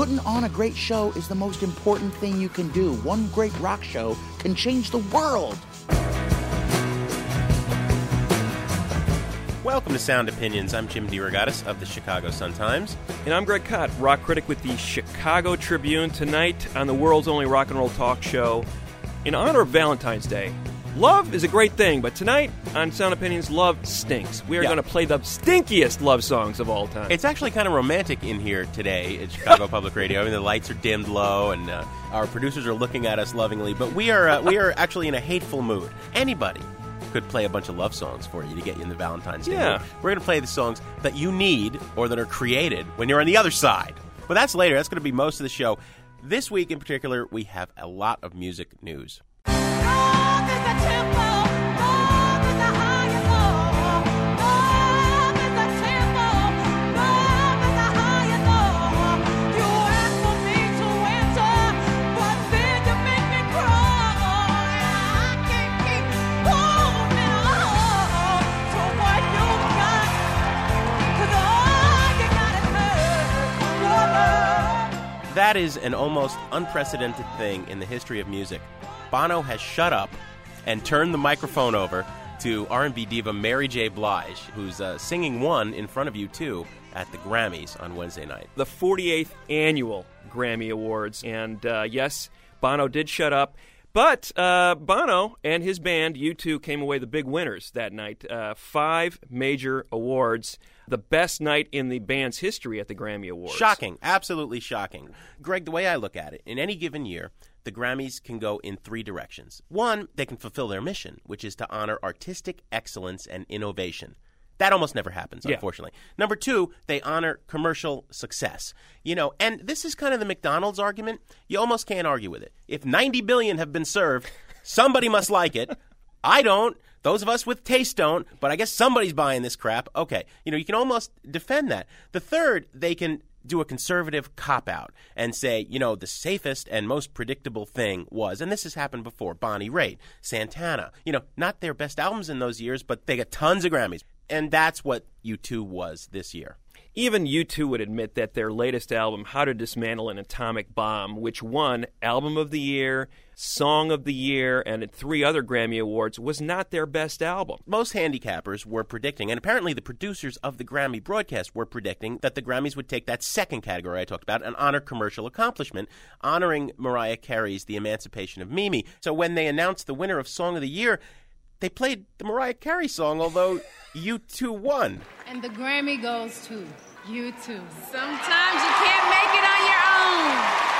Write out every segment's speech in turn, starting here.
Putting on a great show is the most important thing you can do. One great rock show can change the world. Welcome to Sound Opinions. I'm Jim DeRogatis of the Chicago Sun-Times. And I'm Greg Kot, rock critic with the Chicago Tribune. Tonight on the world's only rock and roll talk show, in honor of Valentine's Day. Love is a great thing, but tonight on Sound Opinions, love stinks. We are Yeah. going to play the stinkiest love songs of all time. It's actually kind of romantic in here today at Chicago Public Radio. I mean, the lights are dimmed low, and uh, our producers are looking at us lovingly. But we are uh, we are actually in a hateful mood. Anybody could play a bunch of love songs for you to get you in the Valentine's Day. Yeah. mood. We're going to play the songs that you need or that are created when you're on the other side. But that's later. That's going to be most of the show. This week in particular, we have a lot of music news. That is an almost unprecedented thing in the history of music. Bono has shut up and turned the microphone over to R&B diva Mary J. Blige, who's uh, singing one in front of U2 at the Grammys on Wednesday night. the 48th annual Grammy Awards. And uh, yes, Bono did shut up. But uh, Bono and his band, U2, came away the big winners that night. Uh, five major awards. The best night in the band's history at the Grammy Awards. Shocking, absolutely shocking. Greg, the way I look at it, in any given year, the Grammys can go in three directions. One, they can fulfill their mission, which is to honor artistic excellence and innovation. That almost never happens, Yeah. unfortunately. Number two, they honor commercial success. You know, and this is kind of the McDonald's argument. You almost can't argue with it. If 90 billion have been served, somebody must like it. I don't. Those of us with taste don't, but I guess somebody's buying this crap. Okay. You know, you can almost defend that. The third, they can do a conservative cop out and say, you know, the safest and most predictable thing was, and this has happened before, Bonnie Raitt, Santana, you know, not their best albums in those years, but they got tons of Grammys. And that's what U2 was this year. Even U2 would admit that their latest album, How to Dismantle an Atomic Bomb, which won Album of the Year, Song of the Year, and three other Grammy Awards, was not their best album. most handicappers were predicting, and apparently the producers of the Grammy broadcast were predicting that the Grammys would take that second category I talked about and honor commercial accomplishment, honoring Mariah Carey's The Emancipation of Mimi. So when they announced the winner of Song of the Year, they played the Mariah Carey song, although U2 won. And the Grammy goes to U2. Sometimes you can't make it on your own.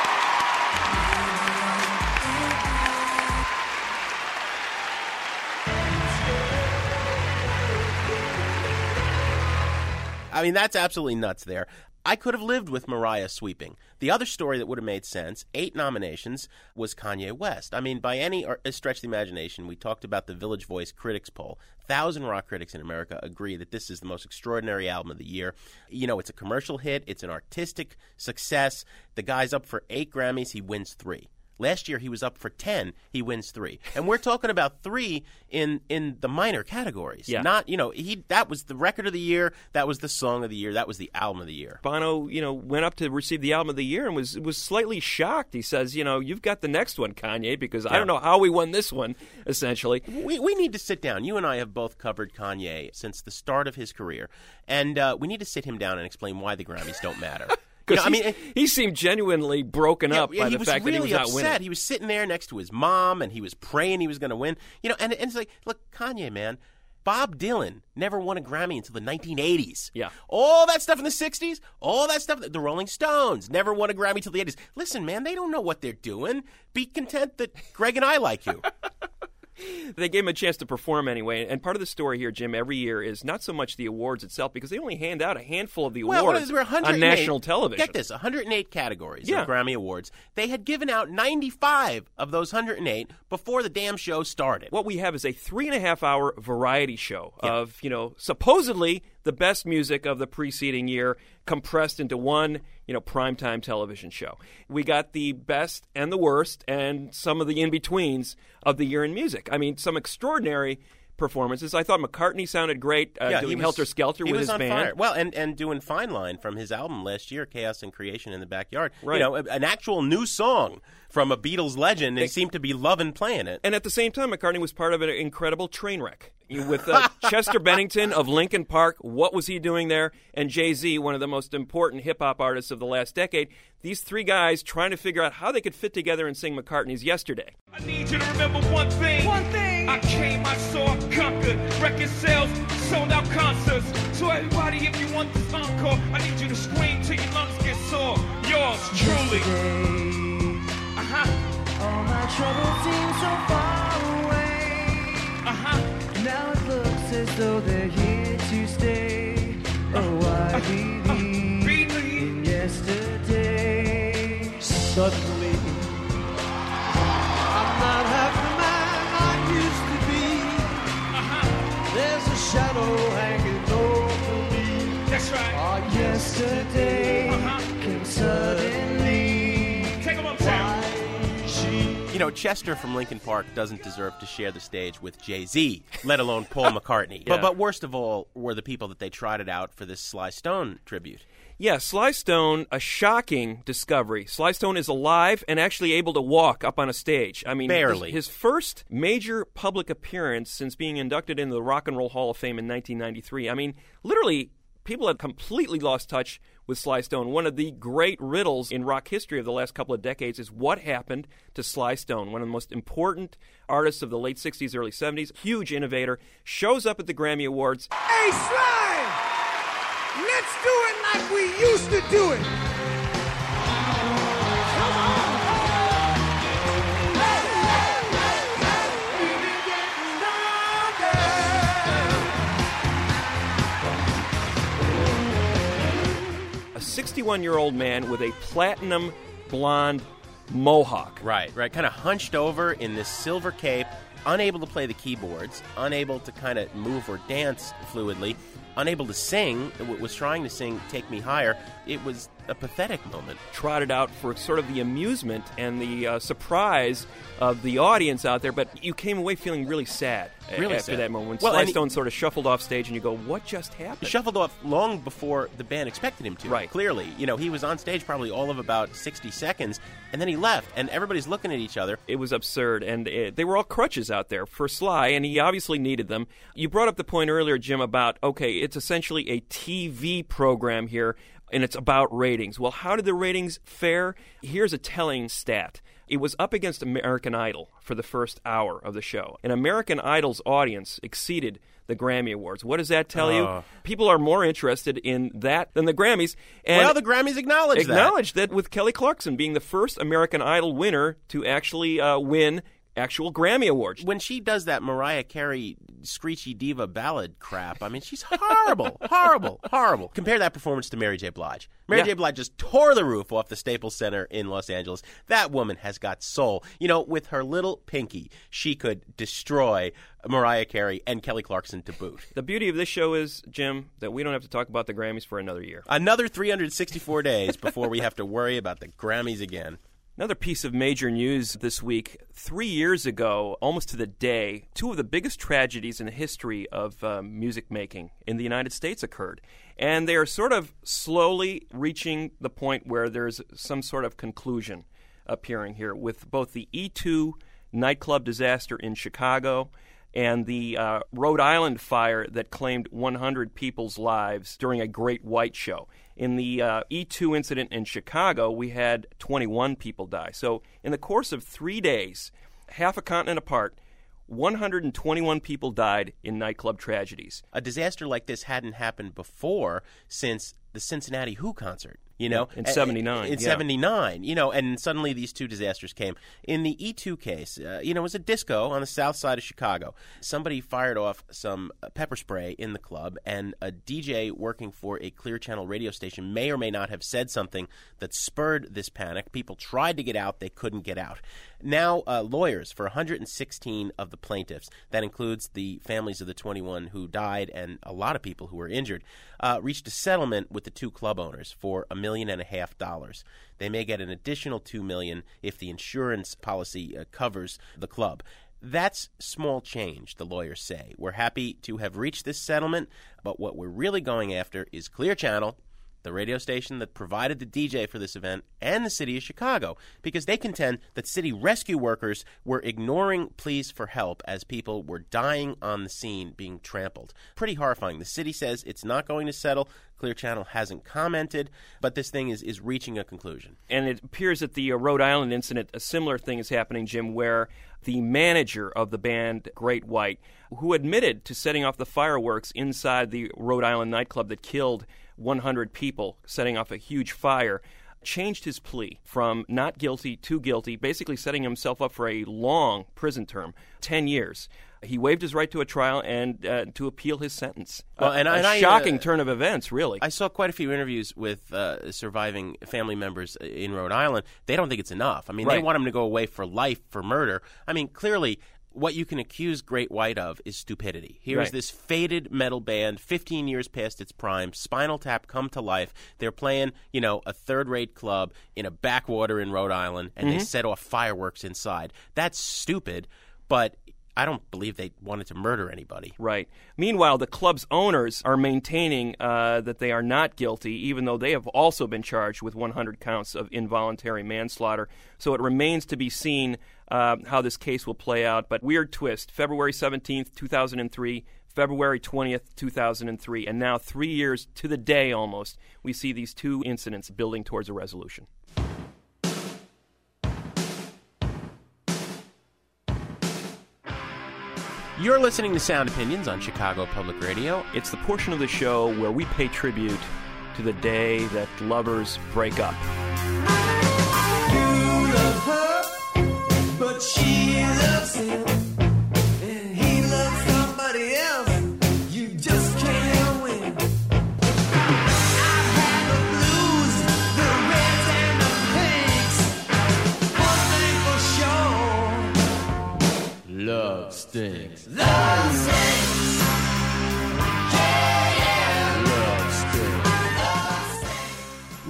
I mean, that's absolutely nuts there. I could have lived with Mariah sweeping. The other story that would have made sense, eight nominations, was Kanye West. I mean, by any uh, stretch of the imagination, we talked about the Village Voice Critics Poll. Thousand rock critics in America agree that this is the most extraordinary album of the year. You know, it's a commercial hit, it's an artistic success. The guy's up for eight Grammys, he wins three. Last year he was up for 10, he wins 3. And we're talking about 3 in in the minor categories. Yeah. Not, you know, he that was the record of the year, that was the song of the year, that was the album of the year. Bono, you know, went up to receive the album of the year and was was slightly shocked. He says, you know, you've got the next one, Kanye, because I don't know how we won this one. Essentially, We, we need to sit down. You and I have both covered Kanye since the start of his career, and uh, we need to sit him down and explain why the Grammys don't matter. You know, I mean, he seemed genuinely broken yeah, up yeah, by the fact really that he was not upset. winning. He was sitting there next to his mom, and he was praying he was going to win. You know, and, and it's like, look, Kanye, man. Bob Dylan never won a Grammy until the 1980s. Yeah. All that stuff in the 60s, all that stuff, the Rolling Stones never won a Grammy until the 80s. Listen, man, they don't know what they're doing. Be content that Greg and I like you. they gave him a chance to perform anyway. And part of the story here, Jim, every year is not so much the awards itself because they only hand out a handful of the Well, awards on national television. Get this 108 categories Yeah. of Grammy Awards. They had given out 95 of those 108 before the damn show started. What we have is a three and a half hour variety show Yeah. of, you know, supposedly the best music of the preceding year compressed into one, you know, primetime television show. We got the best and the worst and some of the in betweens of the year in music. I mean, some extraordinary performances. I thought McCartney sounded great uh, Yeah, doing he was- Helter Skelter he with was his on band. Fire. Well, and, and doing Fine Line from his album last year, Chaos and Creation in the Backyard. Right. You know, an actual new song from a Beatles legend. They seemed to be loving playing it. And at the same time, McCartney was part of an incredible train wreck. With uh, Chester Bennington of Linkin Park, what was he doing there? And Jay Z, one of the most important hip hop artists of the last decade. These three guys trying to figure out how they could fit together and sing McCartney's Yesterday. I need you to remember one thing. One thing. I came, I saw, I conquered. Record sales, sold out concerts. So everybody, if you want this encore, I need you to scream till your lungs get sore. Yours truly. Uh huh. All my troubles seem so far away. Uh huh. Now it looks as though they're here to stay. Oh, I believe Believe. in yesterday. Suddenly, shadow hanging over me. That's right. Our yesterday Uh-huh. came suddenly. Take them uptown. You know, Chester from Linkin Park doesn't deserve to share the stage with Jay Z, let alone Paul McCartney. Yeah. But, but worst of all were the people that they trotted out for this Sly Stone tribute. Yeah, Sly Stone, a shocking discovery. Sly Stone is alive and actually able to walk up on a stage. I mean, Barely. His, his first major public appearance since being inducted into the Rock and Roll Hall of Fame in 1993. I mean, literally, people had completely lost touch with Sly Stone. One of the great riddles in rock history of the last couple of decades is what happened to Sly Stone, one of the most important artists of the late 60s, early 70s, huge innovator, shows up at the Grammy Awards. Hey, Sly! Let's do it like we used to do it. A 61 year old man with a platinum blonde mohawk. Right, right. Kind of hunched over in this silver cape, unable to play the keyboards, unable to kind of move or dance fluidly, unable to sing, was trying to sing Take Me Higher. It was a pathetic moment. trotted out for sort of the amusement and the uh, surprise of the audience out there, but you came away feeling really sad Really after sad. that moment. When Well, Sly he- Stone sort of shuffled off stage, and you go, "What just He happened?" shuffled off long before the band expected him to. Right. Clearly. You know, he was on stage probably all of about 60 seconds, and then he left, and everybody's looking at each other. it was absurd, and uh they were all crutches out there for Sly, and he obviously needed them. You brought up the point earlier, Jim, about okay, it's essentially a TV program here, and it's about ratings. Well, how did the ratings fare? Here's a telling stat. It was up against American Idol for the first hour of the show, and American Idol's audience exceeded the Grammy Awards. What does that tell you? Oh. People are more interested in that than the Grammys. And well, the Grammys acknowledged that. acknowledged that. with Kelly Clarkson being the first American Idol winner to actually uh, win actual Grammy Awards. when she does that Mariah Carey screechy diva ballad crap, I mean, she's horrible, horrible, horrible. Compare that performance to Mary J. Blige. Mary Yeah. J. Blige just tore the roof off the Staples Center in Los Angeles. That woman has got soul. You know, with her little pinky, she could destroy Mariah Carey and Kelly Clarkson to boot. The beauty of this show is, Jim, that we don't have to talk about the Grammys for another year. Another 364 days before we have to worry about the Grammys again. Another piece of major news this week. Three years ago, almost to the day, two of the biggest tragedies in the history of uh, music making in the United States occurred. And they are sort of slowly reaching the point where there's some sort of conclusion appearing here with both the E2 nightclub disaster in Chicago and the uh, Rhode Island fire that claimed 100 people's lives during a Great White Show. In the uh, E2 incident in Chicago, we had 21 people die. So, in the course of three days, half a continent apart, 121 people died in nightclub tragedies. A disaster like this hadn't happened before since the Cincinnati Who concert You know, in 79, In yeah. 79, you know, and suddenly these two disasters came. In the E2 case, uh, you know, it was a disco on the south side of Chicago. Somebody fired off some pepper spray in the club, and a DJ working for a Clear Channel radio station may or may not have said something that spurred this panic. People tried to get out, they couldn't get out. Now, uh, lawyers for 116 of the plaintiffs, that includes the families of the 21 who died and a lot of people who were injured, uh, reached a settlement with the two club owners for a million and a half dollars. They may get an additional two million if the insurance policy uh, covers the club. That's small change, the lawyers say. We're happy to have reached this settlement, but what we're really going after is Clear Channel the radio station that provided the DJ for this event, and the city of Chicago, because they contend that city rescue workers were ignoring pleas for help as people were dying on the scene being trampled. Pretty horrifying. The city says it's not going to settle. Clear Channel hasn't commented, but this thing is, is reaching a conclusion. And it appears that the uh, Rhode Island incident, a similar thing is happening, Jim, where the manager of the band Great White, who admitted to setting off the fireworks inside the Rhode Island nightclub that killed 100 people, setting off a huge fire, changed his plea from not guilty to guilty, basically setting himself up for a long prison term 10 years. He waived his right to a trial and uh, to appeal his sentence. Well, A- and a I- and I, uh, shocking turn of events, really. I saw quite a few interviews with uh, surviving family members in Rhode Island. They don't think it's enough. I mean, they want him to go away for life for murder. I mean, clearly, what you can accuse Great White of is stupidity. Here's Right. this faded metal band, 15 years past its prime, Spinal Tap come to life. They're playing, you know, a third-rate club in a backwater in Rhode Island, and they mm-hmm. set off fireworks inside. That's stupid, but I don't believe they wanted to murder anybody. Right. Meanwhile, the club's owners are maintaining uh, that they are not guilty, even though they have also been charged with 100 counts of involuntary manslaughter. So it remains to be seen uh, how this case will play out. But weird twist February 17th, 2003. February 20th, 2003, and now three years to the day almost, we see these two incidents building towards a resolution. You're listening to Sound Opinions on Chicago Public Radio. It's the portion of the show where we pay tribute to the day that lovers break up.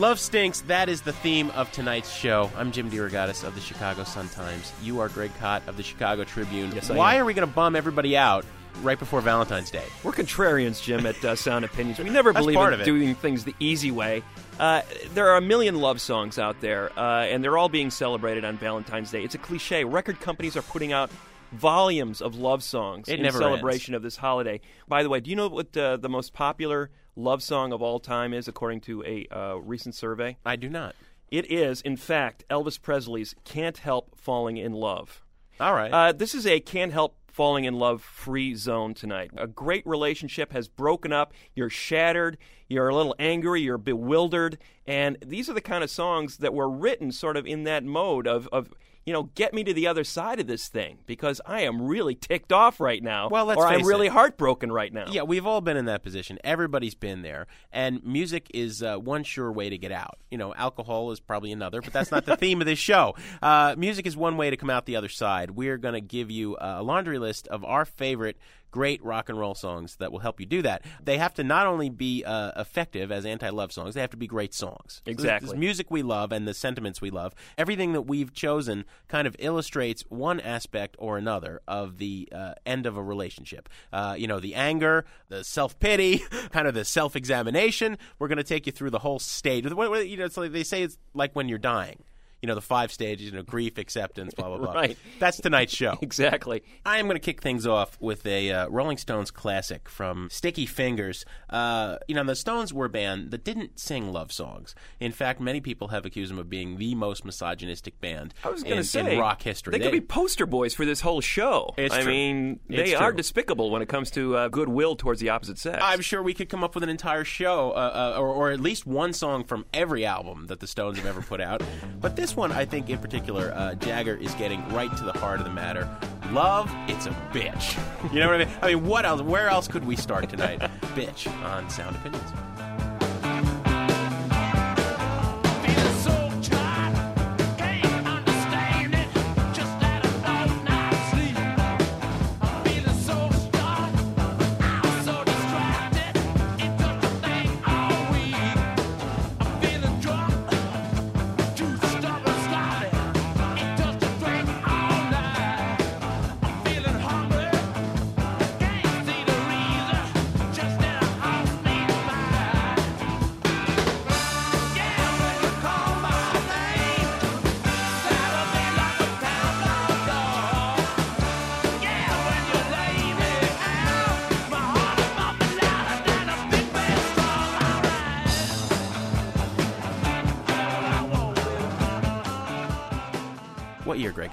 Love stinks. That is the theme of tonight's show. I'm Jim DeRogatis of the Chicago Sun-Times. You are Greg Kot of the Chicago Tribune. Yes, I Why am. are we going to bum everybody out right before Valentine's Day? We're contrarians, Jim, at uh, Sound Opinions. We never believe in doing things the easy way. Uh, there are a million love songs out there, uh, and they're all being celebrated on Valentine's Day. It's a cliche. Record companies are putting out volumes of love songs It in celebration of this holiday. By the way, do you know what uh, the most popular love song of all time is, according to a uh, recent survey? I do not. It is, in fact, Elvis Presley's "Can't Help Falling in Love." All right. Uh, this is a can't help falling in love free zone tonight. A great relationship has broken up. You're shattered. You're a little angry. You're bewildered. And these are the kind of songs that were written sort of in that mode of, of you know, get me to the other side of this thing because I am really ticked off right now. Well, let's or I'm really it. heartbroken right now. Yeah, we've all been in that position. Everybody's been there, and music is uh, one sure way to get out. You know, alcohol is probably another, but that's not the theme of this show. Uh, music is one way to come out the other side. We're going to give you a laundry list of our favorite great rock and roll songs that will help you do that. They have to not only be uh, effective as anti-love songs, they have to be great songs. So Exactly. this music we love and the sentiments we love, everything that we've chosen kind of illustrates one aspect or another of the uh, end of a relationship. Uh, you know, the anger, the self pity, kind of the self examination. We're going to take you through the whole stage. You know, it's like they say it's like when you're dying. You know, the five stages, you know, grief, acceptance, blah blah blah. Right. That's tonight's show. Exactly. I am going to kick things off with a uh, Rolling Stones classic from Sticky Fingers. Uh, you know, the Stones were a band that didn't sing love songs. In fact, many people have accused them of being the most misogynistic band I was in, going to say in rock history. They, could be poster boys for this whole show. It's I true. mean, It's they are true. despicable when it comes to uh, goodwill towards the opposite sex. I'm sure we could come up with an entire show, uh, uh, or, or at least one song from every album that the Stones have ever put out. But this one, I think, in particular, uh, Jagger is getting right to the heart of the matter. Love, it's a bitch. You know what I mean? I mean, what else? Where else could we start tonight? bitch on Sound Opinions.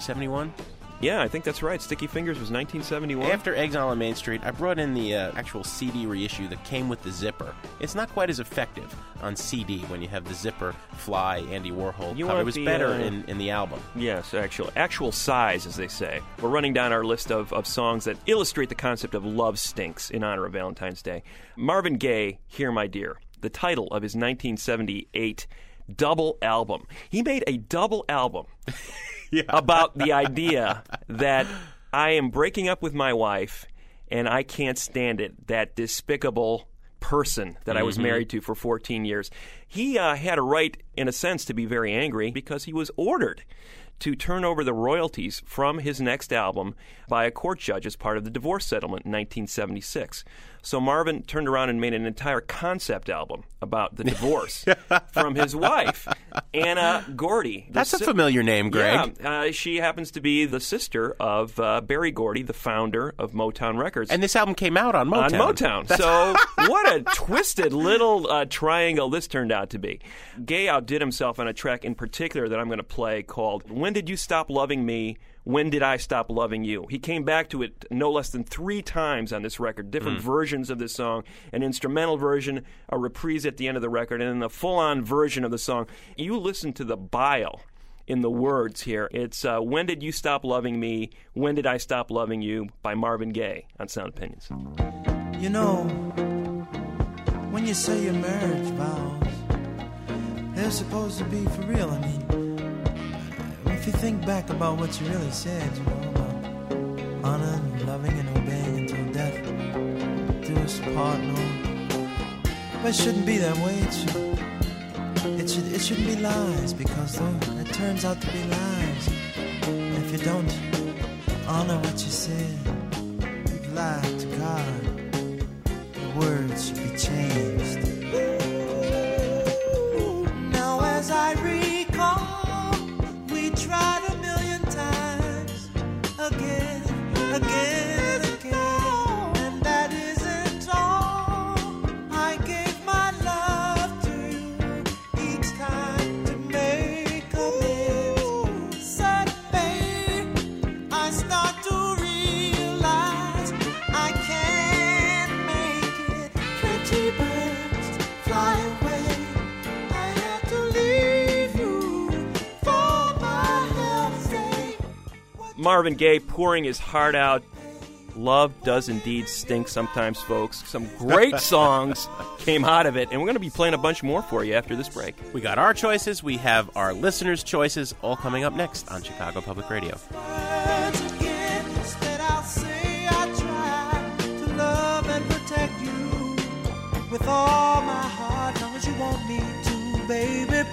71? yeah, I think that's right. Sticky Fingers was 1971. After Exile on Main Street, I brought in the uh, actual CD reissue that came with the zipper. It's not quite as effective on CD when you have the zipper fly Andy Warhol You cover. It was the, better uh, in, in the album. Yes, actual actual size, as they say. We're running down our list of, of songs that illustrate the concept of love stinks in honor of Valentine's Day. Marvin Gaye, Here My Dear, the title of his 1978 double album. He made a double album about the idea that I am breaking up with my wife and I can't stand it, that despicable person that I was mm-hmm. married to for 14 years. He uh, had a right, in a sense, to be very angry because he was ordered to turn over the royalties from his next album by a court judge as part of the divorce settlement in 1976. So Marvin turned around and made an entire concept album about the divorce from his wife, Anna Gordy. That's a familiar name, Greg. yeah, uh, she happens to be the sister of uh, Berry Gordy, the founder of Motown Records. And this album came out on Motown. On Motown. So, what a twisted little uh, triangle this turned out to be. Gaye outdid himself on a track in particular that I'm going to play called When Did You Stop Loving Me? When Did I Stop Loving You? He came back to it no less than three times on this record, different versions of this song an instrumental version, a reprise at the end of the record, and then a full on version of the song. You listen to the bile in the words here. It's uh, When Did You Stop Loving Me? When Did I Stop Loving You? by Marvin Gaye on Sound Opinions. You know, when you say your marriage vows, they're supposed to be for real. I mean, if you think back about what you really said, you know, about honor and loving and obeying until death do us part, no. But it shouldn't be that way. It should. It should. It shouldn't be lies because though it turns out to be lies. If you don't honor what you said, you've lied to God. The words should be changed. Marvin Gaye pouring his heart out. Love does indeed stink sometimes, folks. Some great songs came out of it, and we're going to be playing a bunch more for you after this break. We got our choices. We have our listeners' choices all coming up next on Chicago Public Radio. with all my heart, long as you want me to, baby.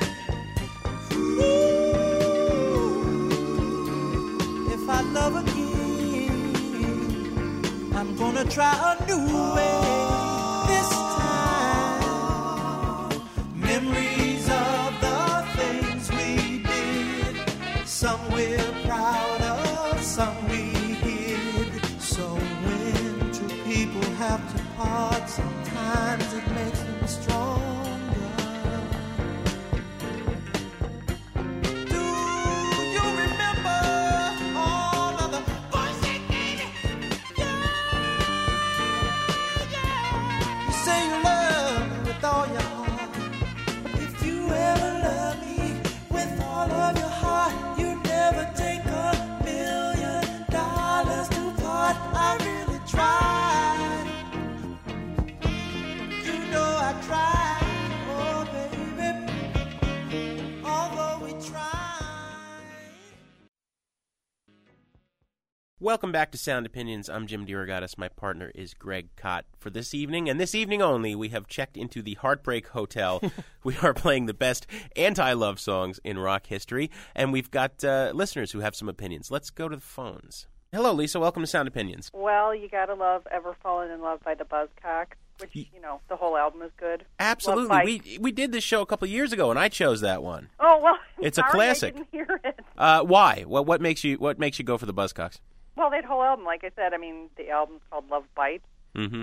Ooh, if I love again, I'm gonna try a new way. This time, memories of the things we did. Some we're proud of, some we hid. So when two people have to part, sometimes it makes me stronger. Welcome back to Sound Opinions. I'm Jim DeRogatis. My partner is Greg Kot. For this evening, and this evening only, we have checked into the Heartbreak Hotel. we are playing the best anti-love songs in rock history, and we've got uh, listeners who have some opinions. Let's go to the phones. Hello, Lisa. Welcome to Sound Opinions. Well, you gotta love "Ever Fallen in Love" by the Buzzcocks, which you know the whole album is good. Absolutely. We we did this show a couple of years ago, and I chose that one. Oh well, It's a sorry, classic. I didn't hear it. Uh, why? What what makes you what makes you go for the Buzzcocks? Well, that whole album, like I said, I mean, the album's called "Love Bites," Mm-hmm.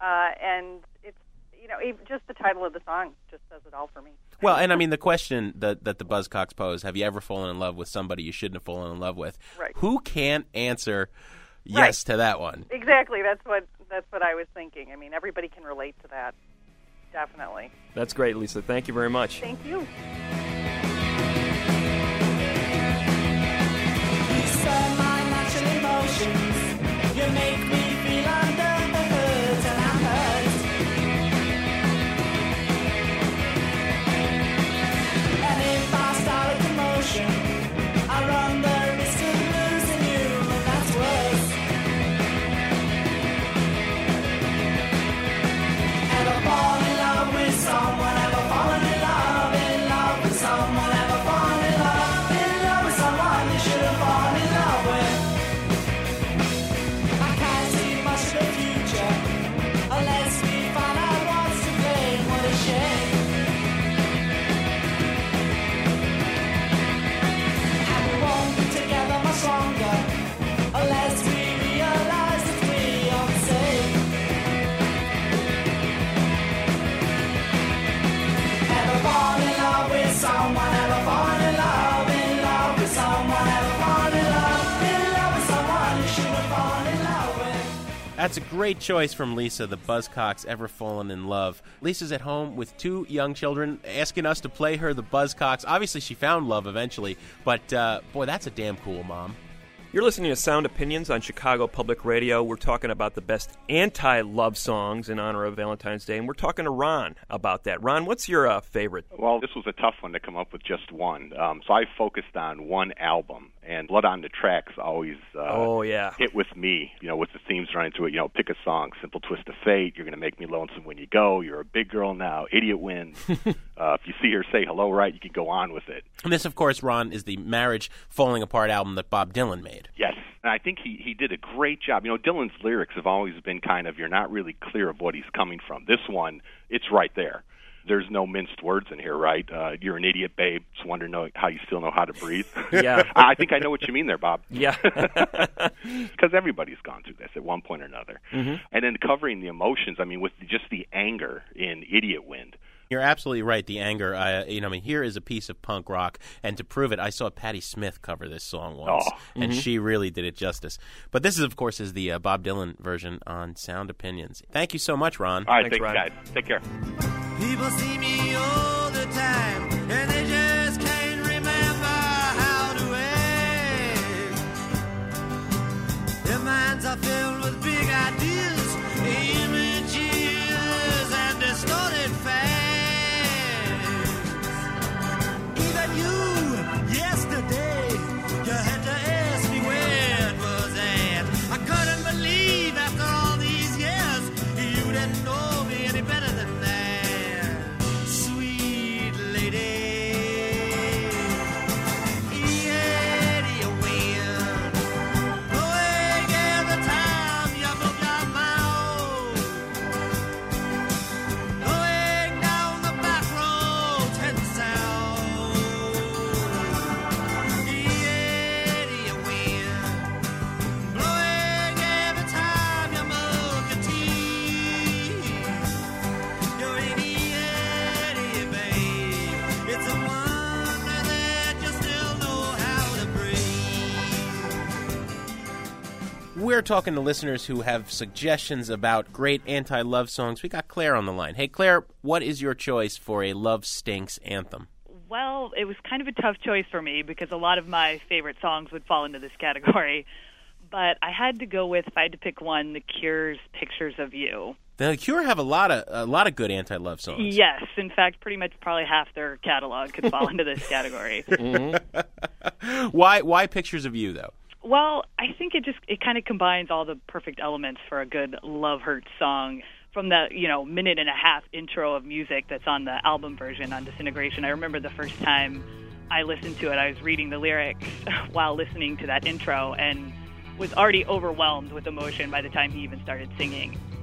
uh, and it's you know even just the title of the song just says it all for me. Well, and I mean the question that that the Buzzcocks pose: Have you ever fallen in love with somebody you shouldn't have fallen in love with? Right. Who can't answer yes to that one? Exactly. That's what that's what I was thinking. I mean, everybody can relate to that. Definitely. That's great, Lisa. Thank you very much. Thank you. You feel That's a great choice from Lisa, the Buzzcocks Ever Fallen in Love. Lisa's at home with two young children asking us to play her the Buzzcocks. Obviously, she found love eventually, but uh, boy, that's a damn cool mom. You're listening to Sound Opinions on Chicago Public Radio. We're talking about the best anti love songs in honor of Valentine's Day, and we're talking to Ron about that. Ron, what's your uh, favorite? Well, this was a tough one to come up with just one. Um, so I focused on one album, and Blood on the Tracks always uh, Oh, yeah. hit with me, you know, with the themes running through it. You know, pick a song, Simple Twist of Fate, You're Going to Make Me Lonesome When You Go, You're a Big Girl Now, Idiot Wind. uh, if you see her say hello right, you can go on with it. And this, of course, Ron, is the Marriage Falling Apart album that Bob Dylan made. Yes, and I think he he did a great job. You know, Dylan's lyrics have always been kind of you're not really clear of what he's coming from. This one, it's right there. There's no minced words in here, right? Uh, you're an idiot, babe. Just wonder know how you still know how to breathe. Yeah. I think I know what you mean there, Bob. Yeah. because everybody's gone through this at one point or another. Mhm. And then covering the emotions. I mean, with just the anger in Idiot Wind. You're absolutely right. The anger, I, you know, I mean, here is a piece of punk rock, and to prove it, I saw Patti Smith cover this song once, Oh. and Mhm. she really did it justice. But this is, of course, is the uh, Bob Dylan version on Sound Opinions. Thank you so much, Ron. All right, thanks, guys. Take care. People see me all the time, talking to listeners who have suggestions about great anti love songs. We got Claire on the line. Hey, Claire, what is your choice for a Love Stinks anthem? Well, it was kind of a tough choice for me because a lot of my favorite songs would fall into this category. But I had to go with, if I had to pick one, The Cure's Pictures of You. The Cure have a lot of a lot of good anti love songs. Yes, in fact, pretty much probably half their catalog could fall into this category. Why why pictures of you though? Well, I think it just it kind of combines all the perfect elements for a good love hurt song. From the you know minute and a half intro of music that's on the album version on Disintegration, I remember the first time I listened to it, I was reading the lyrics while listening to that intro and was already overwhelmed with emotion by the time he even started singing.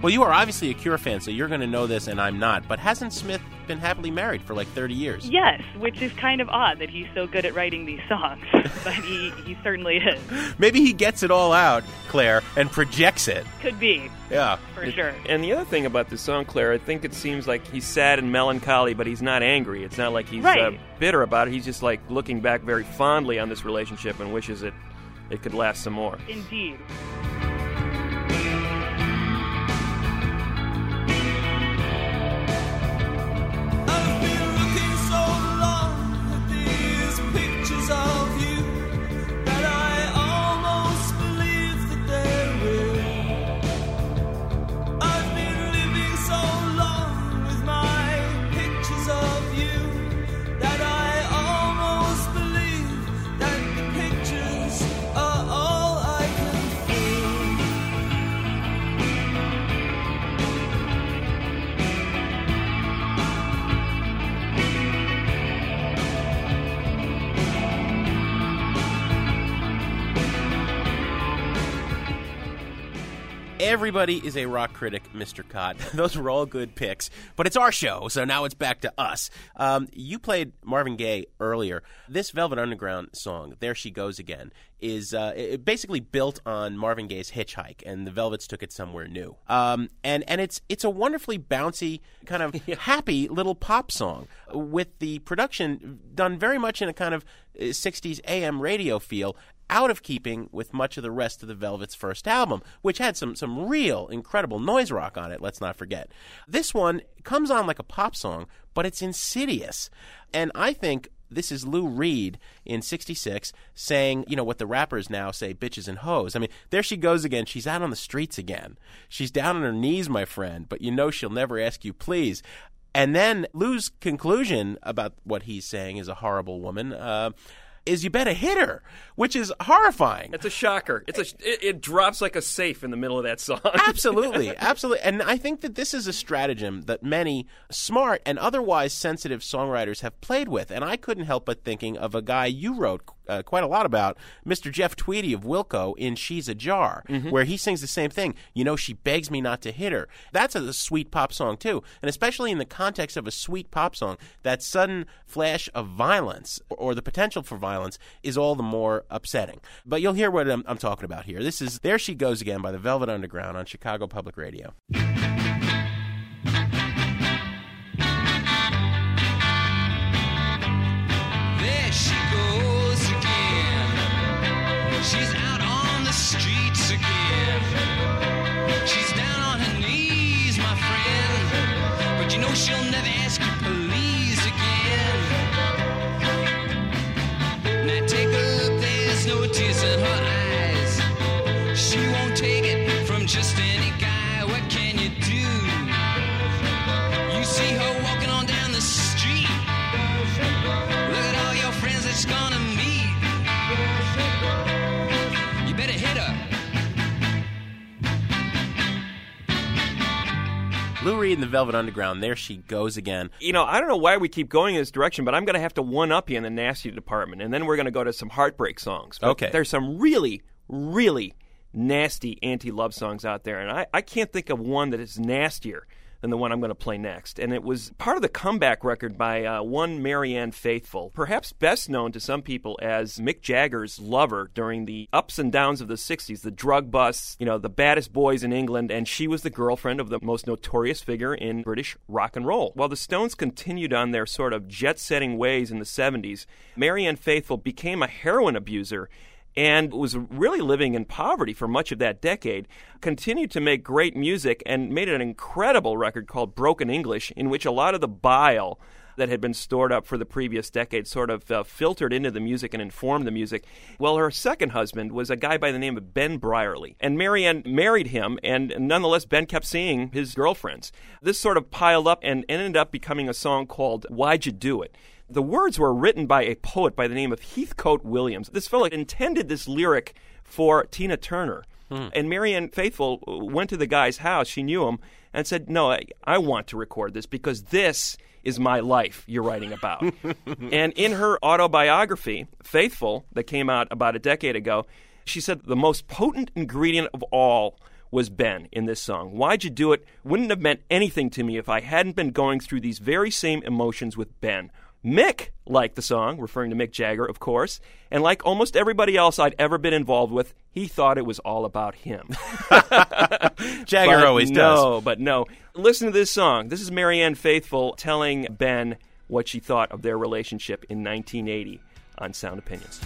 Well, you are obviously a Cure fan, so you're going to know this, and I'm not. But hasn't Smith been happily married for like 30 years? Yes, which is kind of odd that he's so good at writing these songs, but he, he certainly is. Maybe he gets it all out, Claire, and projects it. Could be, Yeah. for sure. And the other thing about this song, Claire, I think it seems like he's sad and melancholy, but he's not angry. It's not like he's uh, bitter about it. He's just like looking back very fondly on this relationship and wishes it it could last some more. Indeed. Everybody is a rock critic, Mr. Kot. Those were all good picks, but it's our show, so now it's back to us. Um, you played Marvin Gaye earlier. This Velvet Underground song, "There She Goes Again," is uh, it basically built on Marvin Gaye's "Hitchhike," and the Velvets took it somewhere new. Um, and and it's it's a wonderfully bouncy, kind of happy little pop song with the production done very much in a kind of uh, '60s AM radio feel out of keeping with much of the rest of the Velvet's first album, which had some some real incredible noise rock on it, let's not forget. This one comes on like a pop song, but it's insidious. And I think this is Lou Reed in 66 saying, you know, what the rappers now say, bitches and hoes. I mean, there she goes again. She's out on the streets again. She's down on her knees, my friend, but you know she'll never ask you please. And then Lou's conclusion about what he's saying is a horrible woman. Uh, is you better hit her, which is horrifying. It's a shocker. It's a it, it drops like a safe in the middle of that song. absolutely, absolutely. And I think that this is a stratagem that many smart and otherwise sensitive songwriters have played with. And I couldn't help but thinking of a guy you wrote uh, quite a lot about, Mr. Jeff Tweedy of Wilco in She's a Jar, where he sings the same thing. You know, she begs me not to hit her. That's a, sweet pop song, too. And especially in the context of a sweet pop song, that sudden flash of violence or, or the potential for violence is all the more upsetting. But you'll hear what I'm, I'm talking about here. This is There She Goes Again by the Velvet Underground on Chicago Public Radio. There she goes again. Lou Reed and the Velvet Underground, There She Goes Again. You know, I don't know why we keep going in this direction, but I'm going to have to one up you in the nasty department, and then we're going to go to some heartbreak songs. But Okay. There's some really, really nasty anti-love songs out there, and I, I can't think of one that is nastier than the one I'm going to play next. And it was part of the comeback record by uh, one Marianne Faithfull, perhaps best known to some people as Mick Jagger's lover during the ups and downs of the 60s, the drug busts, you know, the baddest boys in England, and she was the girlfriend of the most notorious figure in British rock and roll. While the Stones continued on their sort of jet setting ways in the 70s, Marianne Faithfull became a heroin abuser and was really living in poverty for much of that decade, continued to make great music and made an incredible record called Broken English, in which a lot of the bile that had been stored up for the previous decade sort of uh, filtered into the music and informed the music. Well, her second husband was a guy by the name of Ben Brierley, and Marianne married him, and nonetheless, Ben kept seeing his girlfriends. This sort of piled up and ended up becoming a song called Why'd You Do It? The words were written by a poet by the name of Heathcote Williams. This fellow intended this lyric for Tina Turner. Hmm. And Marianne Faithfull uh, went to the guy's house, she knew him, and said, No, I, I want to record this because this is my life you're writing about. and in her autobiography, Faithfull, that came out about a decade ago, she said the most potent ingredient of all was Ben in this song. Why'd you do it? Wouldn't have meant anything to me if I hadn't been going through these very same emotions with Ben. Mick liked the song, referring to Mick Jagger, of course, and like almost everybody else I'd ever been involved with, he thought it was all about him. Jagger But always no, does. but no. Listen to this song. This is Marianne Faithfull telling Ben what she thought of their relationship in 1980 on Sound Opinions.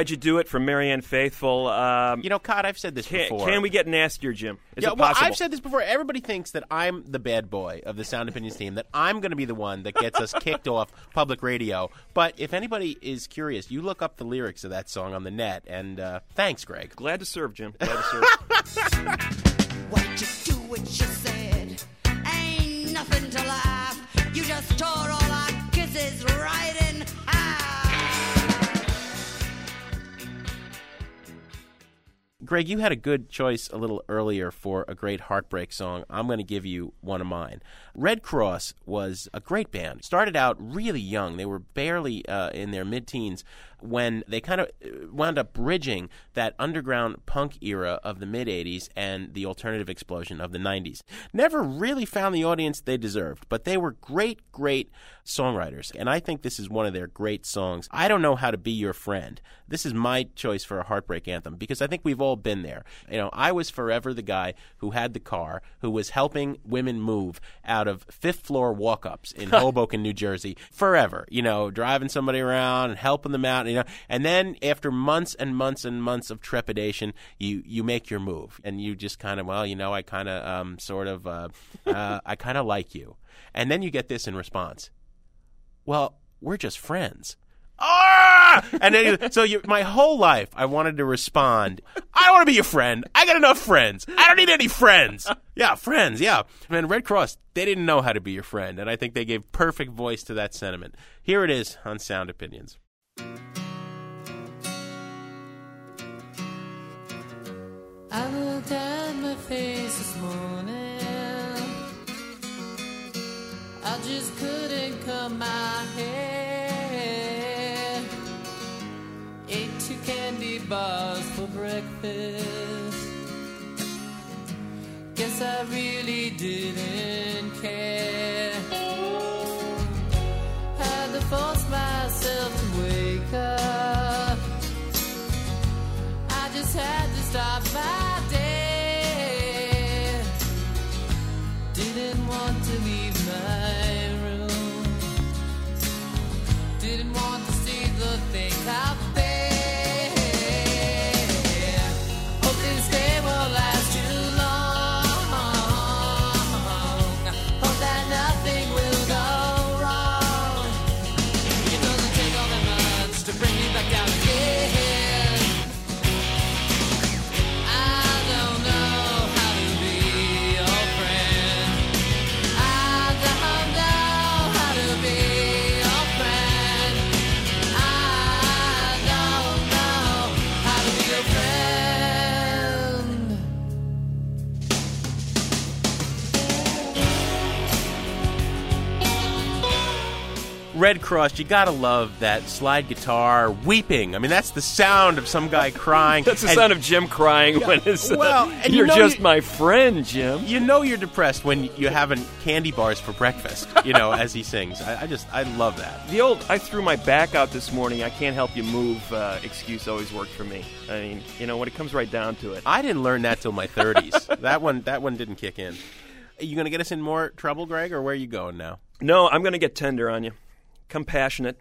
Why'd you do it from Marianne Faithfull? Um, you know, Kot, I've said this can, before. Can we get nastier, Jim? Is yeah, it well, possible? I've said this before. Everybody thinks that I'm the bad boy of the Sound Opinions team, that I'm going to be the one that gets us kicked off public radio. But if anybody is curious, you look up the lyrics of that song on the net. And uh, thanks, Greg. Glad to serve, Jim. Glad to serve. Why'd you do what you said? Ain't nothing to laugh. You just tore all our kisses right Greg, you had a good choice a little earlier for a great heartbreak song. I'm going to give you one of mine. Red Cross was a great band. Started out really young. They were barely uh, in their mid teens when they kind of uh, wound up bridging that underground punk era of the mid 80s and the alternative explosion of the 90s. Never really found the audience they deserved, but they were great, great songwriters. And I think this is one of their great songs. I don't know how to be your friend. This is my choice for a heartbreak anthem because I think we've all been there. You know, I was forever the guy who had the car, who was helping women move out of fifth floor walk ups in Hoboken, New Jersey, forever. You know, driving somebody around and helping them out. You know, and then after months and months and months of trepidation, you you make your move, and you just kind of, well, you know, I kind of, um, sort of, uh, uh, I kind of like you, and then you get this in response. Well, we're just friends ah! And then, so you, my whole life, I wanted to respond. I don't want to be your friend. I got enough friends. I don't need any friends. Yeah, friends. Yeah, man. Red Cross, they didn't know how to be your friend, and I think they gave perfect voice to that sentiment. Here it is on Sound Opinions. I looked at my face this morning. I just couldn't cut my hair. Bars for breakfast. Guess I really didn't care. Had to force myself to wake up. I just had to stop my day. Didn't want to leave my room. Didn't want to see the things out Red Cross, you gotta love that slide guitar weeping. I mean, that's the sound of some guy crying. That's the And sound of Jim crying when his. Well, and you you're know just you- my friend, Jim. You know you're depressed when you're having candy bars for breakfast. You know, as he sings. I, I just, I love that. The old "I threw my back out this morning. I can't help you move" uh, excuse always worked for me. I mean, you know, when it comes right down to it, I didn't learn that till my 30s. that one, that one didn't kick in. Are you gonna get us in more trouble, Greg, or where are you going now? No, I'm going to get tender on you, compassionate,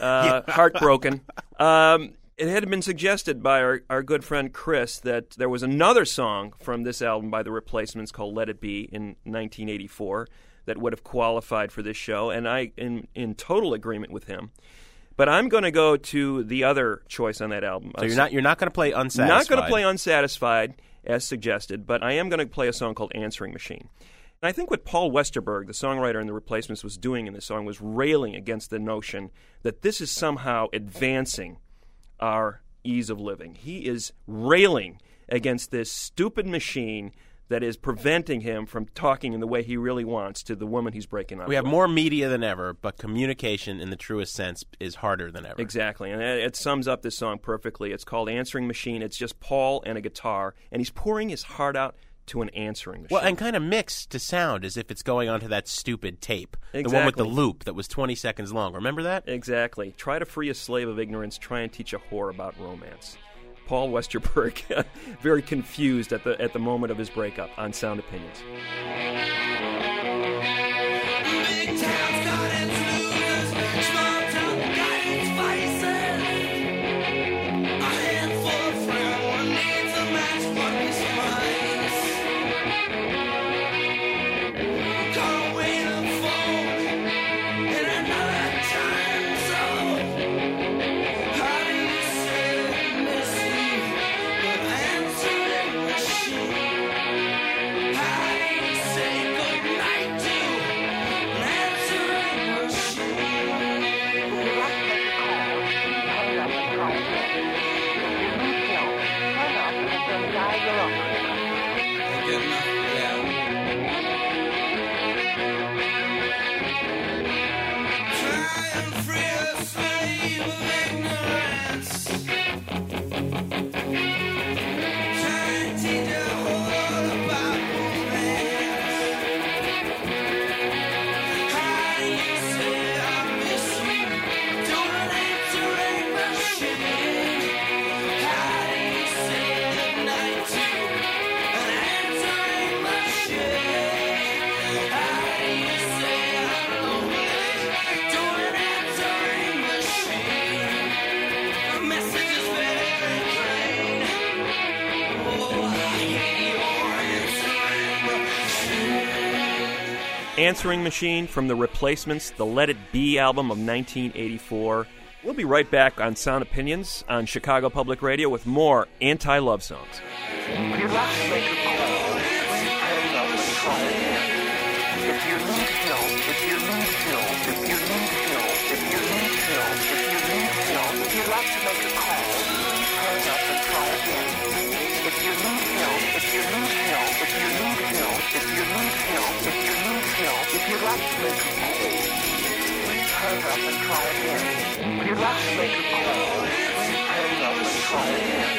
uh, heartbroken. Um, it had been suggested by our, our good friend Chris that there was another song from this album by the Replacements called "Let It Be" in 1984 that would have qualified for this show, and I in in total agreement with him. But I'm going to go to the other choice on that album. So you're not, you're not gonna play unsatisfied. Not going to play Unsatisfied as suggested, but I am going to play a song called Answering Machine. And I think what Paul Westerberg, the songwriter in The Replacements, was doing in this song was railing against the notion that this is somehow advancing our ease of living. He is railing against this stupid machine that is preventing him from talking in the way he really wants to the woman he's breaking up We have with. more media than ever, but communication in the truest sense is harder than ever. Exactly, and it, it sums up this song perfectly. It's called Answering Machine. It's just Paul and a guitar, and he's pouring his heart out to an answering machine. Well, and kind of mixed to sound as if it's going onto that stupid tape, the one with the loop that was 20 seconds long. Remember that? Exactly. Try to free a slave of ignorance. Try and teach a whore about romance. Paul Westerberg, very confused at the at the moment of his breakup on Sound Opinions. Answering Machine from the Replacements, the Let It Be album of 1984. We'll be right back on Sound Opinions on Chicago Public Radio with more anti love songs. If you need help, like to make like to make a call, hang up and try again.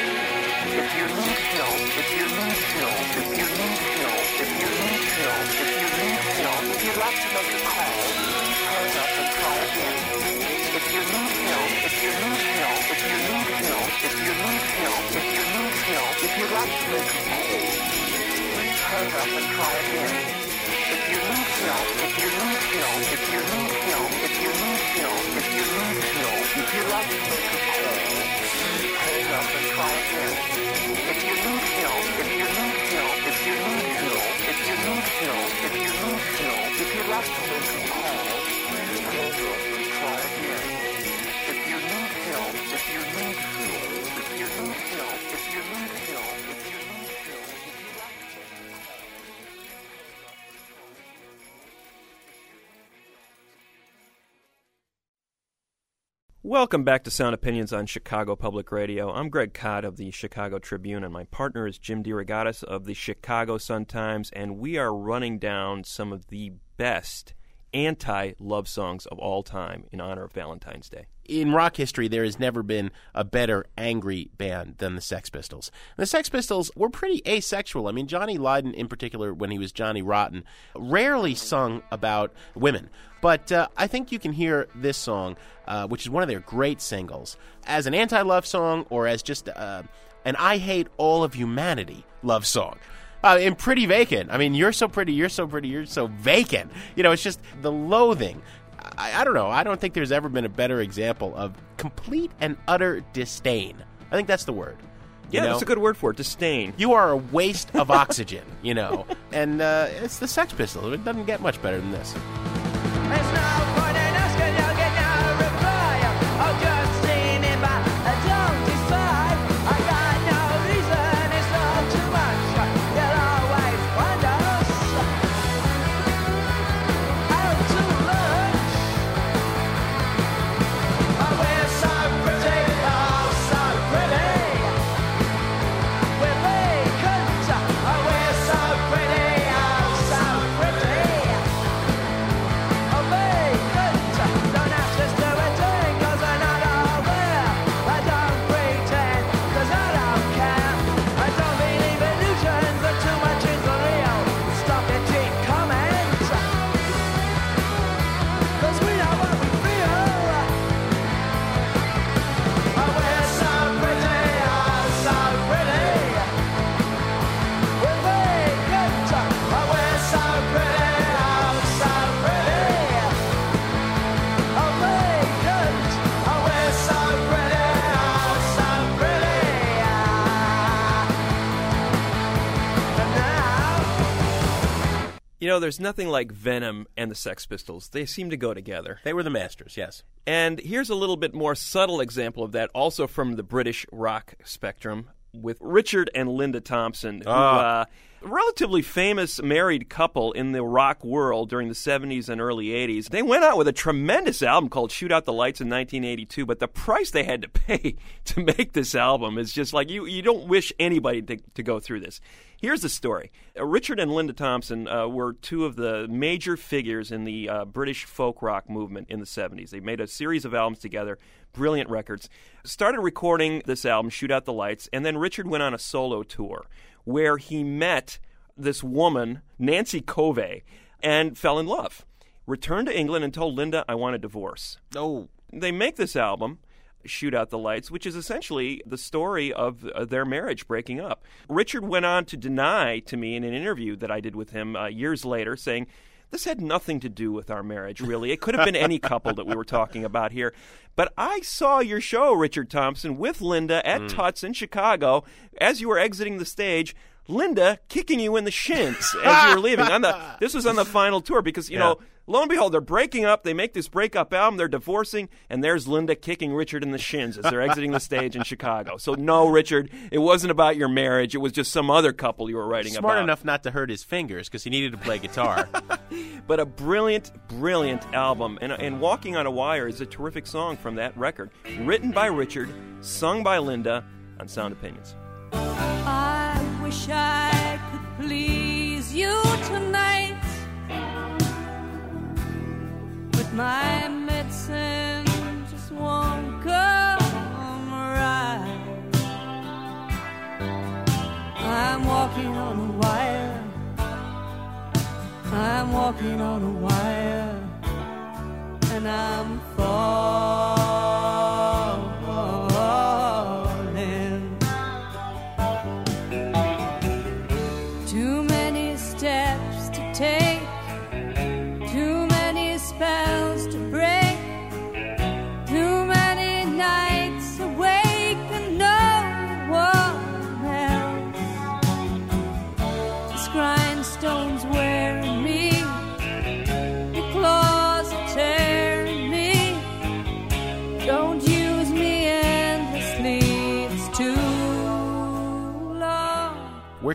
If you need help, if you need help, if you need help, if you need help, if you need help, if you'd like to make a call, hang up and try again. If you need help, if you need help, if you need help, if you need help, if you need help, if you'd like to make a call, hang up and try again. If you like to make a call, hang up and try again. Welcome back to Sound Opinions on Chicago Public Radio. I'm Greg Kot of the Chicago Tribune, and my partner is Jim DeRogatis of the Chicago Sun-Times, and we are running down some of the best anti-love songs of all time in honor of Valentine's Day. in rock history, there has never been a better angry band than the Sex Pistols. The Sex Pistols were pretty asexual. I mean, Johnny Lydon, in particular, when he was Johnny Rotten, rarely sung about women. But uh, I think you can hear this song, uh, which is one of their great singles, as an anti love song or as just uh, an I hate all of humanity love song. Uh, and pretty vacant. I mean, you're so pretty, you're so pretty, you're so vacant. You know, it's just the loathing. I, I don't know. I don't think there's ever been a better example of complete and utter disdain. I think that's the word. You Yeah, know? that's a good word for it. Disdain. You are a waste of oxygen, you know. And uh, it's the Sex Pistols. It doesn't get much better than this. Know, there's nothing like Venom and the Sex Pistols. They seem to go together. They were the masters, yes. And here's a little bit more subtle example of that, also from the British rock spectrum, with Richard and Linda Thompson, who, Ah. uh, relatively famous married couple in the rock world during the 70s and early 80s. They went out with a tremendous album called Shoot Out the Lights in 1982, but the price they had to pay to make this album is just like you, you don't wish anybody to, to go through this. Here's the story. Uh, Richard and Linda Thompson uh, were two of the major figures in the uh, British folk rock movement in the 70s. They made a series of albums together, brilliant records. Started recording this album, Shoot Out the Lights, and then Richard went on a solo tour where he met this woman, Nancy Covey, and fell in love. Returned to England and told Linda, I want a divorce. Oh. They make this album. Shoot Out the Lights, which is essentially the story of uh, their marriage breaking up. Richard went on to deny to me in an interview that I did with him uh, years later, saying, this had nothing to do with our marriage, really. It could have been any couple that we were talking about here. But I saw your show, Richard Thompson, with Linda at Mm. Tuts in Chicago as you were exiting the stage. Linda kicking you in the shins as you were leaving. On the this was on the final tour because you Yeah. know lo and behold, they're breaking up. They make this breakup album. They're divorcing, and there's Linda kicking Richard in the shins as they're exiting the stage in Chicago. So no, Richard, it wasn't about your marriage. It was just some other couple you were writing Smart about. Smart enough not to hurt his fingers because he needed to play guitar. But a brilliant, brilliant album. And, and Walking on a Wire is a terrific song from that record, written by Richard, sung by Linda on Sound Opinions. I wish I could please you tonight. My medicine just won't come right. I'm walking on a wire. I'm walking on a wire. And I'm falling.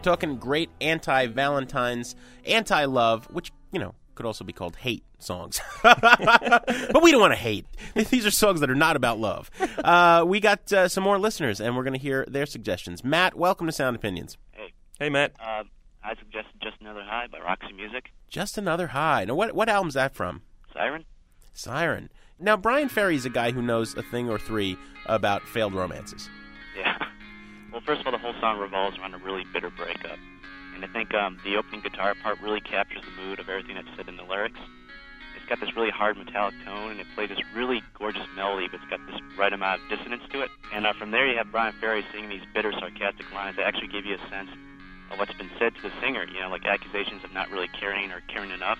Talking great anti Valentine's, anti love, which, you know, could also be called hate songs. but we don't want to hate. These are songs that are not about love. Uh, we got uh, some more listeners, and we're going to hear their suggestions. Matt, welcome to Sound Opinions. Hey. Hey, Matt. Uh, I suggested Just Another High by Roxy Music. Just Another High. Now, what, what album's that from? Siren? Siren. Now, Bryan Ferry's a guy who knows a thing or three about failed romances. Well, first of all, the whole song revolves around a really bitter breakup. And I think um, the opening guitar part really captures the mood of everything that's said in the lyrics. It's got this really hard metallic tone, and it plays this really gorgeous melody, but it's got this right amount of dissonance to it. And uh, from there, you have Bryan Ferry singing these bitter, sarcastic lines that actually give you a sense of what's been said to the singer, you know, like accusations of not really caring or caring enough.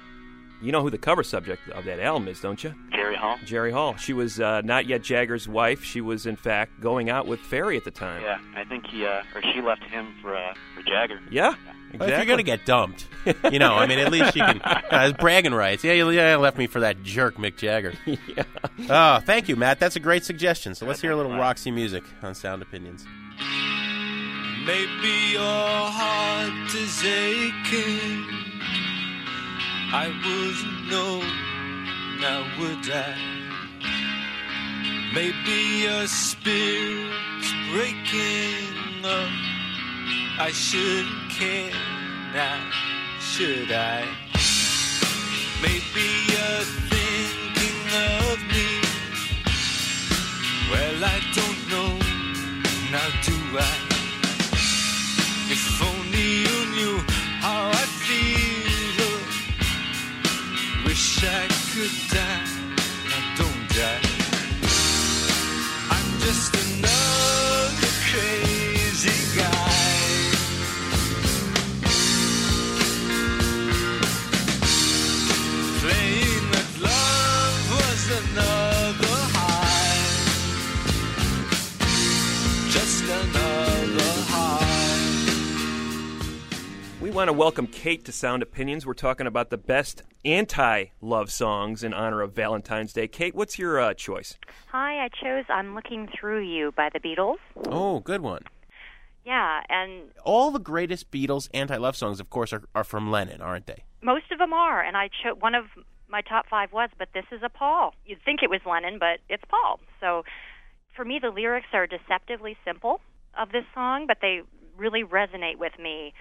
You know who the cover subject of that album is, don't you? Jerry Hall. Jerry Hall. She was uh, not yet Jagger's wife. She was, in fact, going out with Ferry at the time. Yeah, I think he uh, or she left him for uh, for Jagger. Yeah, Well, if you're going to get dumped, you know, I mean, at least you can. Uh, bragging rights. Yeah, you yeah, left me for that jerk, Mick Jagger. yeah. Oh, thank you, Matt. That's a great suggestion. So let's hear a little Roxy music on Sound Opinions. Maybe your heart is aching. I wouldn't know, now would I? Maybe your spirit's breaking up. I shouldn't care now, should I? Maybe you're thinking of me. Well, I don't know, now do I? If only you knew I could die, want to welcome Kate to Sound Opinions. We're talking about the best anti love songs in honor of Valentine's Day. Kate, what's your uh, choice? Hi, I chose I'm Looking Through You by the Beatles. Oh, good one. Yeah, and All the greatest Beatles anti love songs, of course, are, are from Lennon, aren't they? most of them are. And I chose one of my top five was, but this is a Paul. You'd think it was Lennon, but it's Paul. So for me, the lyrics are deceptively simple of this song, but they really resonate with me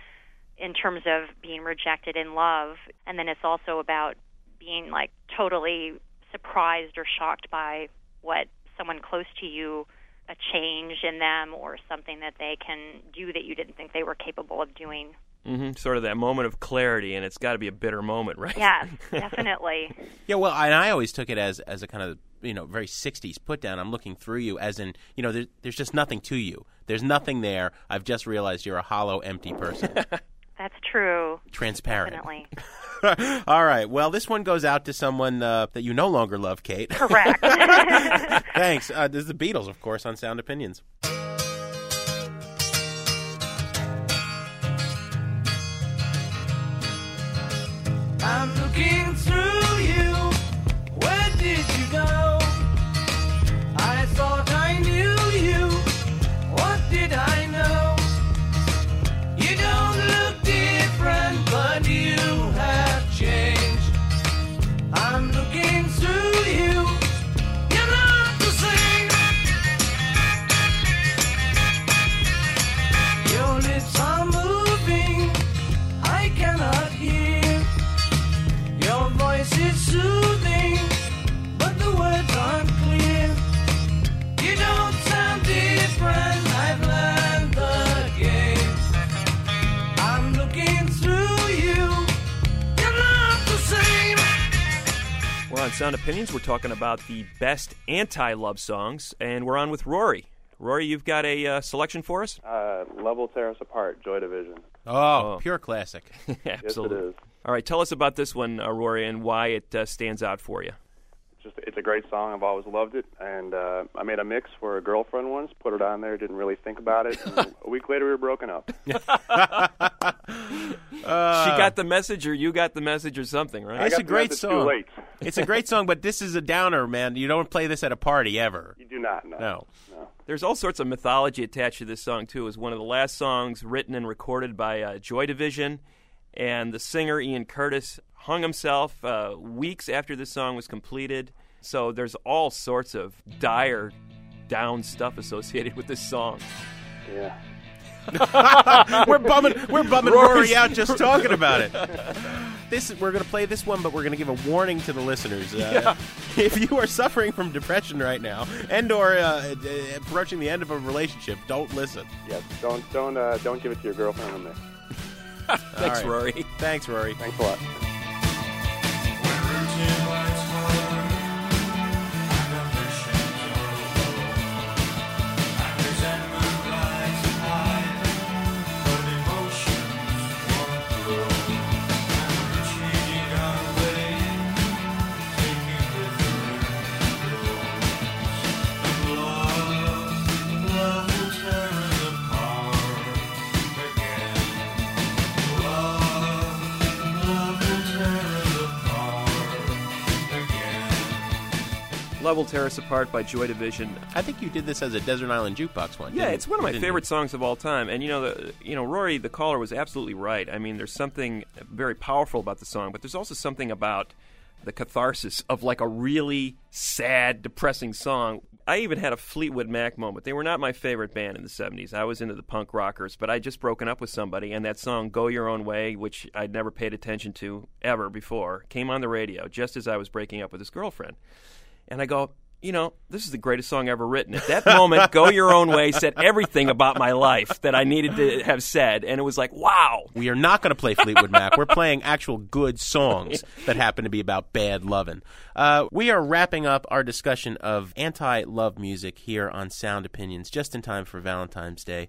in terms of being rejected in love. And then it's also about being like totally surprised or shocked by what someone close to you a change in them or something that they can do that you didn't think they were capable of doing. hmm Sort of that moment of clarity, and it's got to be a bitter moment, right? Yeah, definitely. Yeah, well, and I always took it as as a kind of you know very '60s put down. I'm looking through you, as in you know there, there's just nothing to you. There's nothing there. I've just realized you're a hollow, empty person, That's true. transparent. Definitely. All right. Well, this one goes out to someone uh, that you no longer love, Kate. Correct. Thanks. Uh, this is the Beatles, of course, on Sound Opinions. I'm looking through you. Sound Opinions. We're talking about the best anti-love songs, and we're on with Rory. Rory, you've got a uh, selection for us? Uh, Love Will Tear Us Apart, Joy Division. Oh, pure classic. Absolutely. Yes, it is. All right, tell us about this one, uh, Rory, and why it uh, stands out for you. Just, it's a great song. I've always loved it, and uh, I made a mix for a girlfriend once. Put it on there. Didn't really think about it. A week later, we were broken up. she got the message, or you got the message, or something, right? It's a great song. it's a great song, but this is a downer, man. You don't play this at a party ever. You do not. No. No. There's all sorts of mythology attached to this song too. It was one of the last songs written and recorded by uh, Joy Division, and the singer Ian Curtis hung himself uh, weeks after this song was completed. So there's all sorts of dire, down stuff associated with this song. Yeah. we're bumming, we're bumming Rory Rory's- out just talking about it. This we're going to play this one, but we're going to give a warning to the listeners. Uh, Yeah. If you are suffering from depression right now and or uh, approaching the end of a relationship, don't listen. Yes. Don't don't uh, don't give it to your girlfriend on this. Thanks, All right. Rory. Thanks, Rory. Thanks a lot. Love Will Tear Us Apart by Joy Division. I think you did this as a Desert Island Jukebox one. Yeah, it's one of my Didn't you? favorite songs of all time. And you know, the, you know, Rory, the caller, was absolutely right. I mean, there's something very powerful about the song, but there's also something about the catharsis of like a really sad, depressing song. I even had a Fleetwood Mac moment. They were not my favorite band in the 70s. I was into the punk rockers, but I'd just broken up with somebody, and that song, Go Your Own Way, which I'd never paid attention to ever before, came on the radio just as I was breaking up with this girlfriend. And I go, you know, this is the greatest song ever written. At that moment, Go Your Own Way said everything about my life that I needed to have said. And it was like, wow. We are not going to play Fleetwood Mac. We're playing actual good songs that happen to be about bad loving. Uh, we are wrapping up our discussion of anti-love music here on Sound Opinions just in time for Valentine's Day.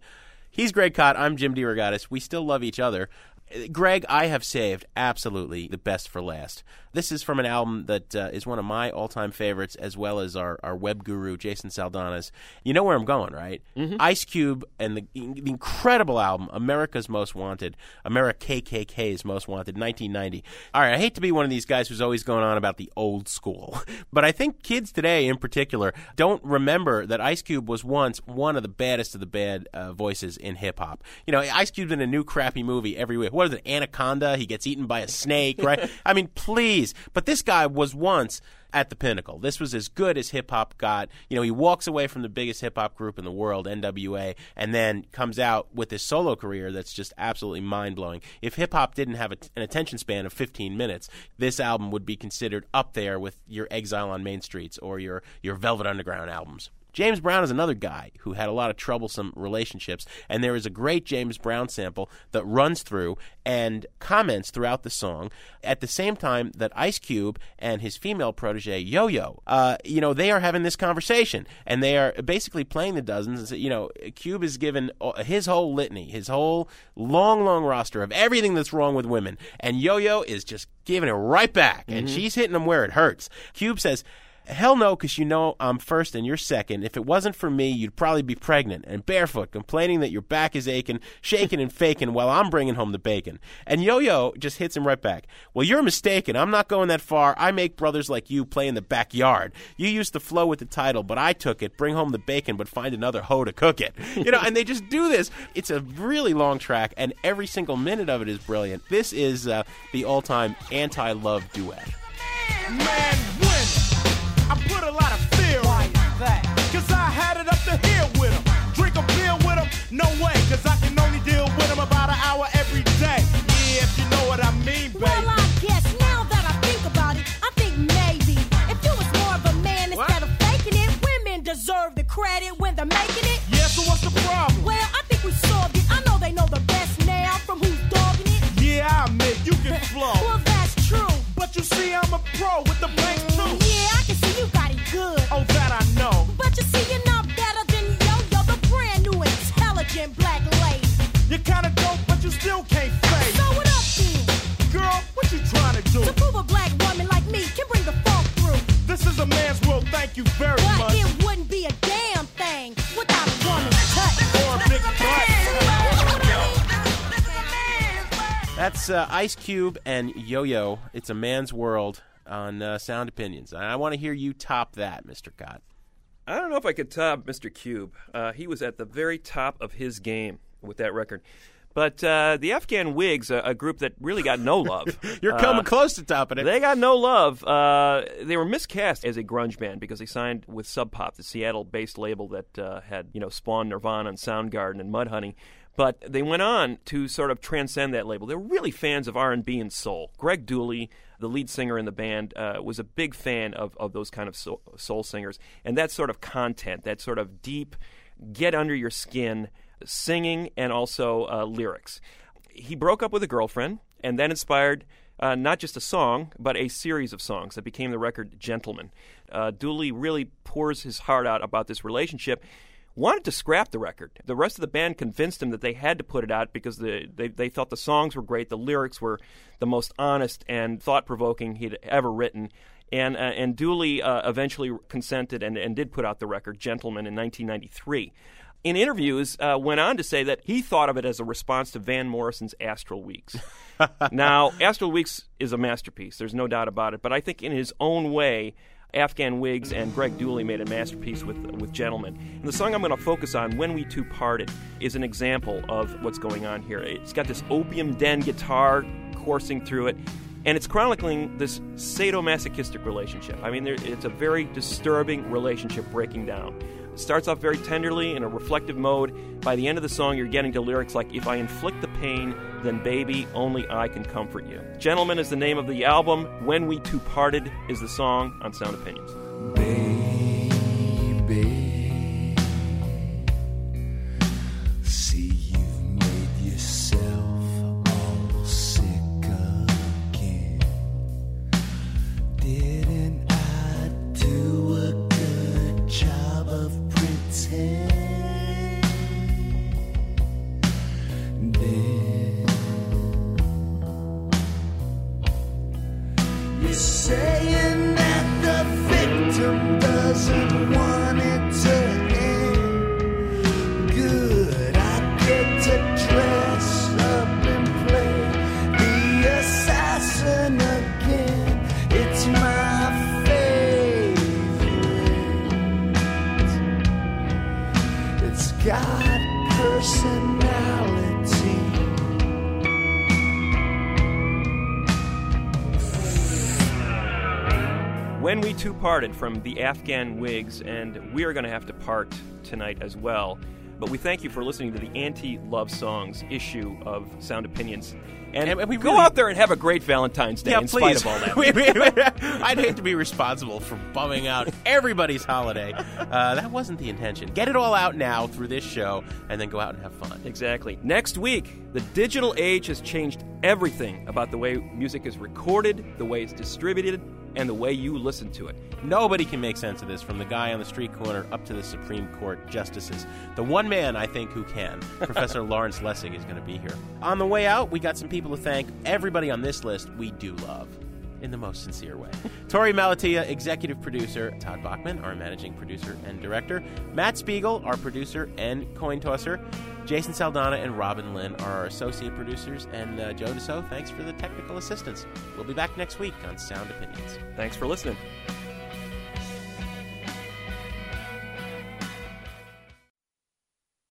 He's Greg Kot. I'm Jim DeRogatis. We still love each other. Uh, Greg, I have saved absolutely the best for last. This is from an album that uh, is one of my all-time favorites, as well as our, our web guru Jason Saldana's. You know where I'm going, right? Ice Cube and the, the incredible album America's Most Wanted, AmeriKKKa's Most Wanted, 1990. All right, I hate to be one of these guys who's always going on about the old school, but I think kids today, in particular, don't remember that Ice Cube was once one of the baddest of the bad uh, voices in hip hop. You know, Ice Cube's in a new crappy movie every week. What is it, Anaconda? He gets eaten by a snake, right? I mean, please. But this guy was once at the pinnacle. This was as good as hip hop got. You know, he walks away from the biggest hip hop group in the world, NWA, and then comes out with his solo career that's just absolutely mind blowing. If hip hop didn't have a, an attention span of 15 minutes, this album would be considered up there with your Exile on Main Streets or your your Velvet Underground albums. James Brown is another guy who had a lot of troublesome relationships, and there is a great James Brown sample that runs through and comments throughout the song at the same time that Ice Cube and his female protege Yo Yo, uh, you know, they are having this conversation, and they are basically playing the dozens. You know, Cube is given his whole litany, his whole long, long roster of everything that's wrong with women, and Yo Yo is just giving it right back, and Mhm. she's hitting him where it hurts. Cube says. Hell no, because you know I'm first and you're second. If it wasn't for me, you'd probably be pregnant and barefoot, complaining that your back is aching, shaking and faking while I'm bringing home the bacon. And Yo Yo just hits him right back. Well, you're mistaken. I'm not going that far. I make brothers like you play in the backyard. You used to flow with the title, but I took it. Bring home the bacon, but find another hoe to cook it. You know, and they just do this. It's a really long track, and every single minute of it is brilliant. This is uh, the all-time anti-love duet. Man, I put a lot of fear Why is that? Cause I had it up to here with him. Drink a beer with him? No way, cause I can only deal with him about an hour every day. Yeah, if you know what I mean, baby. Well, I guess now that I think about it, I think maybe if you was more of a man instead of faking it, women deserve the credit when they're making it. Yeah, so what's the problem? Well, I think we solved it. I know they know the best now from who's dogging it. Yeah, I admit you can flow. Well, that's true. But you see, I'm a pro with the bank You're kinda dope, but you still can't fade. So what up then? Girl, what you trying to do? To prove a black woman like me can bring the funk through. This is a man's world, thank you very But much. it wouldn't be a damn thing without a woman's touch. Or a big That's uh, Ice Cube and Yo Yo. It's a man's world on uh, Sound Opinions. I want to hear you top that, Mr. Kot. I don't know if I could top Mr. Cube. Uh, he was at the very top of his game with that record. But uh, the Afghan Wigs, a, a group that really got no love. You're coming Uh, close to topping it. They got no love. Uh, they were miscast as a grunge band because they signed with Sub Pop, the Seattle-based label that uh, had you know spawned Nirvana and Soundgarden and Mudhoney. But they went on to sort of transcend that label. They were really fans of R&B and soul. Greg Dulli, the lead singer in the band, uh, was a big fan of, of those kind of soul, soul singers and that sort of content, that sort of deep, get under your skin singing and also uh, lyrics. He broke up with a girlfriend and then inspired uh, not just a song, but a series of songs that became the record Gentlemen. Uh, Dulli really pours his heart out about this relationship. Wanted to scrap the record. The rest of the band convinced him that they had to put it out because the, they, they thought the songs were great, the lyrics were the most honest and thought provoking he'd ever written. And, uh, and Dulli uh, eventually consented and, and did put out the record Gentlemen in 1993 in interviews, uh, went on to say that he thought of it as a response to Van Morrison's Astral Weeks. now, Astral Weeks is a masterpiece. There's no doubt about it. But I think in his own way, Afghan Wigs and Greg Dulli made a masterpiece with with Gentlemen. And the song I'm going to focus on, "When We Two Parted," is an example of what's going on here. It's got this opium den guitar coursing through it. And it's chronicling this sadomasochistic relationship. I mean, there, it's a very disturbing relationship breaking down. It starts off very tenderly in a reflective mode. By the end of the song, you're getting to lyrics like, If I inflict the pain, then baby, only I can comfort you. Gentlemen is the name of the album. When We Two Parted is the song on Sound Opinions. See, Parted from the Afghan Wigs, and we are going to have to part tonight as well. But we thank you for listening to the Anti Love Songs issue of Sound Opinions. And, And we go really- out there and have a great Valentine's Day yeah, in please. spite of all that. I'd hate to be responsible for bumming out everybody's holiday. Uh, that wasn't the intention. Get it all out now through this show, and then go out and have fun. Exactly. Next week, the digital age has changed everything about the way music is recorded, the way it's distributed, and the way you listen to it. Nobody can make sense of this, from the guy on the street corner up to the Supreme Court justices. The one man I think who can, Professor Lawrence Lessig, is going to be here. On the way out, we got some people to thank. Everybody on this list we do love. In the most sincere way. Torey Malatia, executive producer. Todd Bachman, our managing producer and director. Matt Spiegel, our producer and coin tosser. Jason Saldana and Robin Lynn are our associate producers. And uh, Joe DeSo, thanks for the technical assistance. We'll be back next week on Sound Opinions. Thanks for listening.